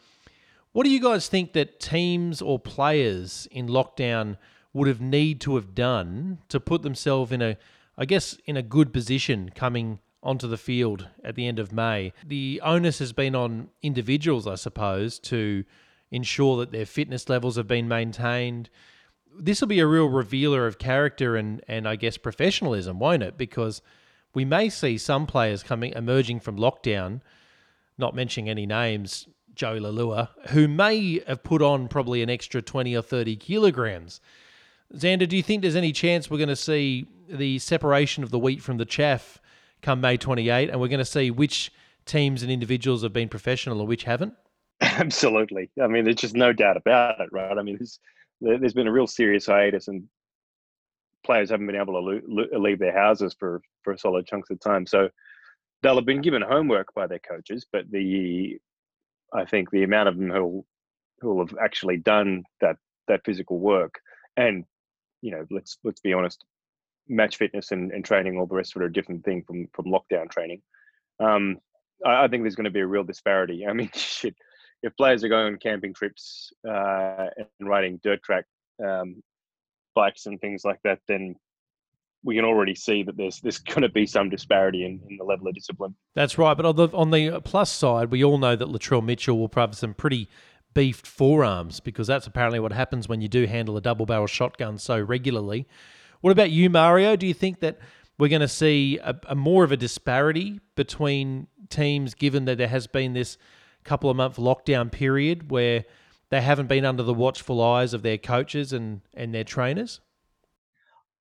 What do you guys think that teams or players in lockdown would have need to have done to put themselves in a, I guess, in a good position coming onto the field at the end of May? The onus has been on individuals, I suppose, to ensure that their fitness levels have been maintained this will be a real revealer of character and and I guess professionalism, won't it? Because we may see some players coming emerging from lockdown, not mentioning any names, Joe Leilua, who may have put on probably an extra twenty or thirty kilograms. Xander, do you think there's any chance we're going to see the separation of the wheat from the chaff come May 28, and we're going to see which teams and individuals have been professional or which haven't? Absolutely. I mean, there's just no doubt about it, right? I mean, there's there's been a real serious hiatus and players haven't been able to leave their houses for for solid chunks of time. So they'll have been given homework by their coaches, but the I think the amount of them who who have actually done that that physical work and you know let's let's be honest match fitness and, and training all the rest of it are a different thing from from lockdown training. Um I, I think there's going to be a real disparity. I mean shit if players are going on camping trips uh, and riding dirt track um, bikes and things like that, then we can already see that there's there's going to be some disparity in, in the level of discipline. That's right. But on the on the plus side, we all know that Latrell Mitchell will have some pretty beefed forearms because that's apparently what happens when you do handle a double barrel shotgun so regularly. What about you, Mario? Do you think that we're going to see a, a more of a disparity between teams, given that there has been this couple of month lockdown period where they haven't been under the watchful eyes of their coaches and, and their trainers?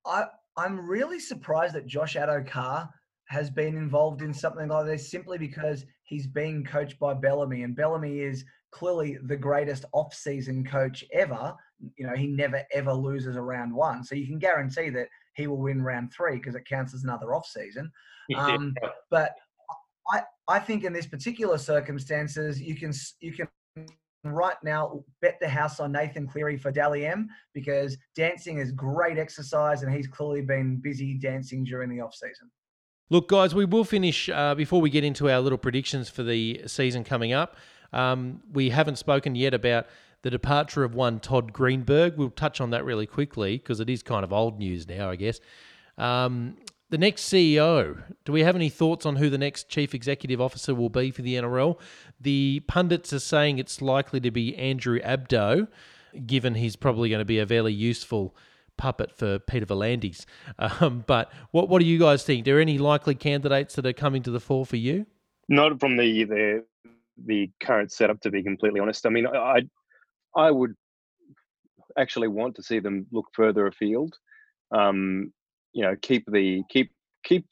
I, I'm really surprised that Josh Addo-Carr has been involved in something like this simply because he's being coached by Bellamy, and Bellamy is clearly the greatest off-season coach ever. You know, he never ever loses a round one, so you can guarantee that he will win round three because it counts as another off-season. Um, but I, I think in this particular circumstances, you can you can right now bet the house on Nathan Cleary for Dally M because dancing is great exercise and he's clearly been busy dancing during the off season. Look, guys, we will finish uh, before we get into our little predictions for the season coming up. Um, we haven't spoken yet about the departure of one Todd Greenberg. We'll touch on that really quickly because it is kind of old news now, I guess. Um, the next CEO, do we have any thoughts on who the next chief executive officer will be for the NRL? The pundits are saying it's likely to be Andrew Abdo, given he's probably going to be a fairly useful puppet for Peter V'landys. Um, but what what do you guys think? Are there any likely candidates that are coming to the fore for you? Not from the the the current setup, to be completely honest. I mean, I I would actually want to see them look further afield. Um, you know keep the keep keep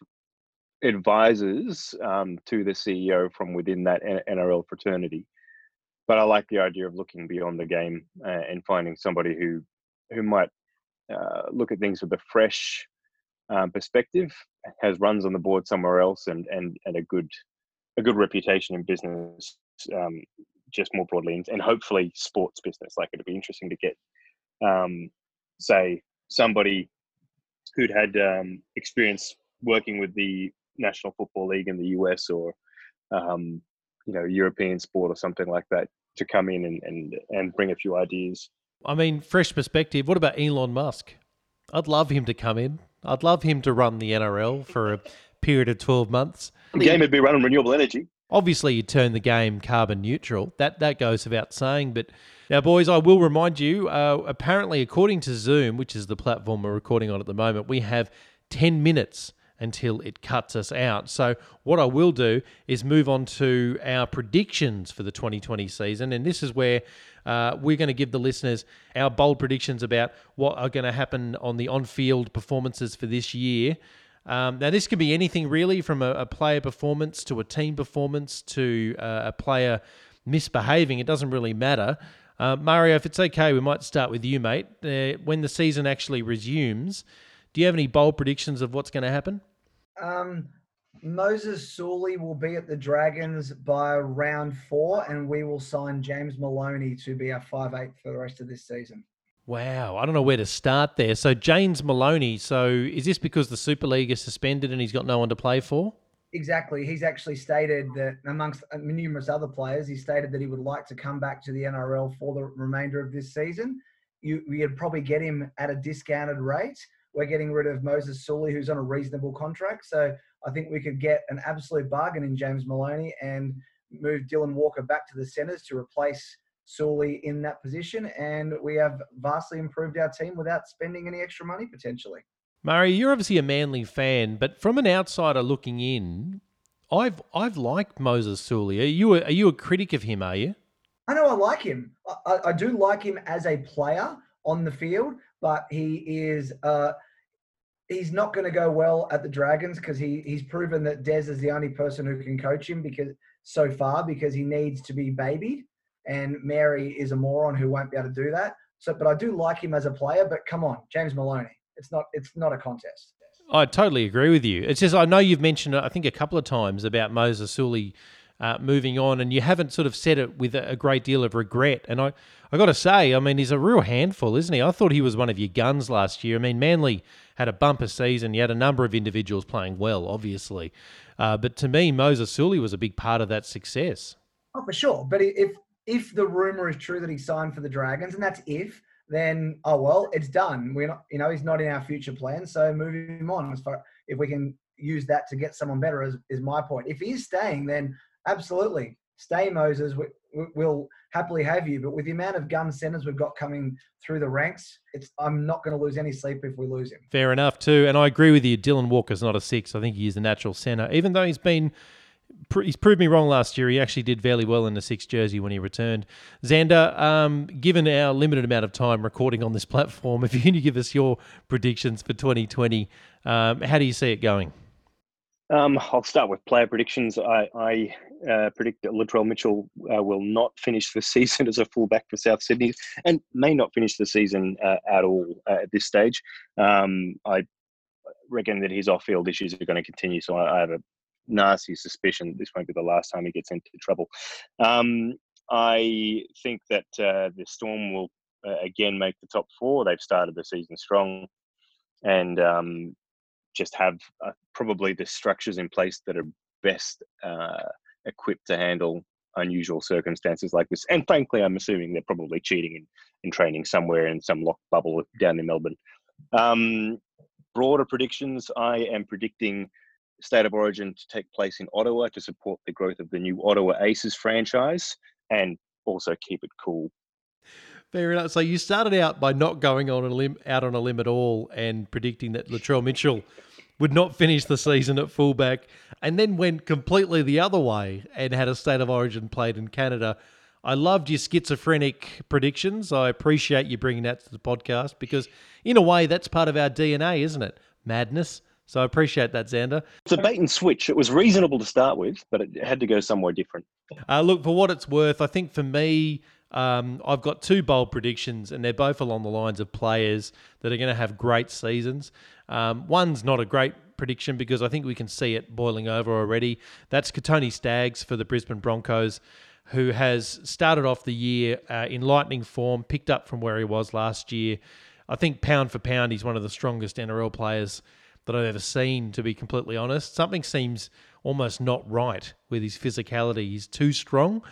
advisors um, to the CEO from within that NRL fraternity. But I like the idea of looking beyond the game uh, and finding somebody who who might uh, look at things with a fresh um, perspective, has runs on the board somewhere else, and and and a good a good reputation in business, um, just more broadly, and, hopefully sports business. Like it'd be interesting to get, um, say, somebody who'd had um, experience working with the National Football League in the US or um, you know European sport or something like that to come in and, and and bring a few ideas. I mean, fresh perspective. What about Elon Musk? I'd love him to come in. I'd love him to run the NRL for a period of twelve months. The game would be running renewable energy. Obviously, you turn the game carbon neutral. That that goes without saying. But now, boys, I will remind you. Uh, apparently, according to Zoom, which is the platform we're recording on at the moment, we have ten minutes until it cuts us out. So, what I will do is move on to our predictions for the 2020 season. And this is where uh, we're going to give the listeners our bold predictions about what are going to happen on the on field performances for this year. Um, now, this could be anything really from a, a player performance to a team performance to uh, a player misbehaving. It doesn't really matter. Uh, Mario, if it's okay, we might start with you, mate. Uh, when the season actually resumes, do you have any bold predictions of what's going to happen? Um, Moses Suli will be at the Dragons by round four, and we will sign James Maloney to be our five eight for the rest of this season. Wow, I don't know where to start there. So James Maloney. So is this because the Super League is suspended and he's got no one to play for? Exactly. He's actually stated that, amongst numerous other players, he stated that he would like to come back to the NRL for the remainder of this season. You, you'd probably get him at a discounted rate. We're getting rid of Moses Suli, who's on a reasonable contract. So I think we could get an absolute bargain in James Maloney and move Dylan Walker back to the centres to replace Suli in that position, and we have vastly improved our team without spending any extra money potentially. Murray, you're obviously a Manly fan, but from an outsider looking in, I've I've liked Moses Suli. Are you a, are you a critic of him? Are you? I know I like him. I, I do like him as a player on the field, but he is uh, he's not going to go well at the Dragons because he he's proven that Des is the only person who can coach him because so far because he needs to be babied and Mary is a moron who won't be able to do that. So, but I do like him as a player. But come on, James Maloney, it's not it's not a contest. I totally agree with you. It's just I know you've mentioned I think a couple of times about Moses Suli uh, moving on, and you haven't sort of said it with a, great deal of regret. And I I got to say, I mean, he's a real handful, isn't he? I thought he was one of your guns last year. I mean, Manly had a bumper season. You had a number of individuals playing well, obviously, uh, but to me, Moses Suli was a big part of that success. Oh, for sure. But if if the rumor is true that he signed for the Dragons, and that's if, then oh well, it's done. We're not, you know, he's not in our future plans, so move him on. As far if we can use that to get someone better, is, is my point. If he is staying, then absolutely stay, Moses. We, will happily have you. But with the amount of gun centers we've got coming through the ranks, it's I'm not going to lose any sleep if we lose him. Fair enough, too. And I agree with you. Dylan Walker's not a six. I think he is a natural center, even though he's been he's proved me wrong last year. He actually did fairly well in the six jersey when he returned. Xander, um, given our limited amount of time recording on this platform, if you can give us your predictions for 2020, um, how do you see it going? Um, I'll start with player predictions. I, I uh, predict that Latrell Mitchell uh, will not finish the season as a fullback for South Sydney and may not finish the season uh, at all uh, at this stage. Um, I reckon that his off field issues are going to continue, so I, I, have a nasty suspicion that this won't be the last time he gets into trouble. Um, I think that uh, the Storm will uh, again make the top four. They've started the season strong. And um, just have uh, probably the structures in place that are best uh, equipped to handle unusual circumstances like this. And frankly, I'm assuming they're probably cheating in, in training somewhere in some locked bubble down in Melbourne. Um, broader predictions I am predicting State of Origin to take place in Ottawa to support the growth of the new Ottawa Aces franchise and also keep it cool Fair enough. So you started out by not going on a limb, out on a limb at all, and predicting that Latrell Mitchell would not finish the season at fullback, and then went completely the other way and had a state of origin played in Canada. I loved your schizophrenic predictions. I appreciate you bringing that to the podcast because, in a way, that's part of our DNA, isn't it? Madness. So I appreciate that, Xander. It's a bait and switch. It was reasonable to start with, but it had to go somewhere different. Uh, look, for what it's worth, I think for me, um, I've got two bold predictions, and they're both along the lines of players that are going to have great seasons. Um, one's not a great prediction because I think we can see it boiling over already. That's Kotoni Staggs for the Brisbane Broncos, who has started off the year uh, in lightning form, picked up from where he was last year. I think pound for pound, he's one of the strongest NRL players that I've ever seen, to be completely honest. Something seems almost not right with his physicality. He's too strong.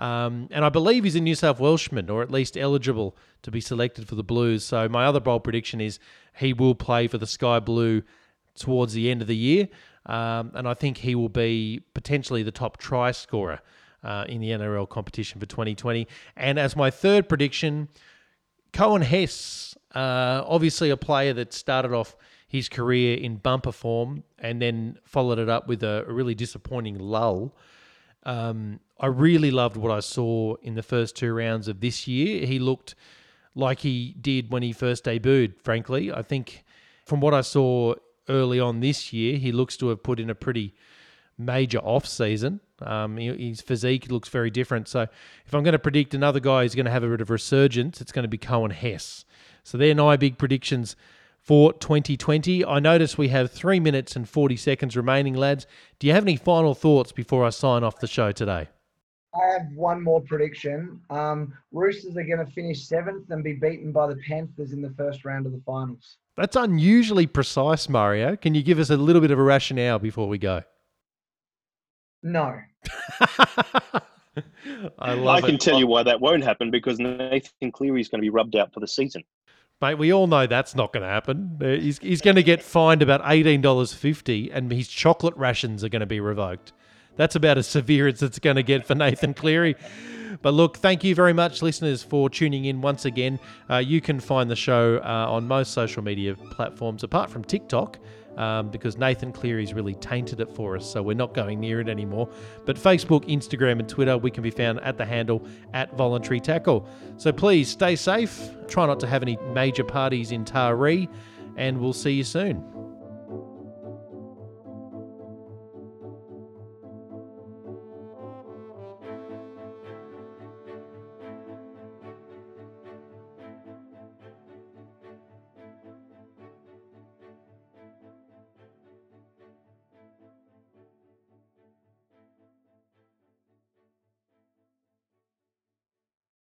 Um, and I believe he's a New South Welshman, or at least eligible to be selected for the Blues. So my other bold prediction is he will play for the Sky Blue towards the end of the year, um, and I think he will be potentially the top try scorer uh, in the NRL competition for 2020. And as my third prediction, Coen Hess, uh, obviously a player that started off his career in bumper form and then followed it up with a, really disappointing lull. Um, I really loved what I saw in the first two rounds of this year. He looked like he did when he first debuted, frankly. I think from what I saw early on this year, he looks to have put in a pretty major off season. Um, his physique looks very different. So if I'm going to predict another guy who's going to have a bit of resurgence, it's going to be Coen Hess. So they're my big predictions for 2020. I notice we have three minutes and 40 seconds remaining, lads. Do you have any final thoughts before I sign off the show today? I have one more prediction. Um, Roosters are going to finish seventh and be beaten by the Panthers in the first round of the finals. That's unusually precise, Mario. Can you give us a little bit of a rationale before we go? No. I love I can it. tell you why that won't happen because Nathan Cleary is going to be rubbed out for the season. Mate, we all know that's not going to happen. Uh, He's, he's going to get fined about $18.50 and his chocolate rations are going to be revoked. That's about as severe as it's going to get for Nathan Cleary. But look, thank you very much, listeners, for tuning in once again. Uh, you can find the show uh, on most social media platforms, apart from TikTok, um, because Nathan Cleary's really tainted it for us, so we're not going near it anymore. But Facebook, Instagram, and Twitter, we can be found at the handle at Voluntary Tackle. So please stay safe. Try not to have any major parties in Taree, and we'll see you soon.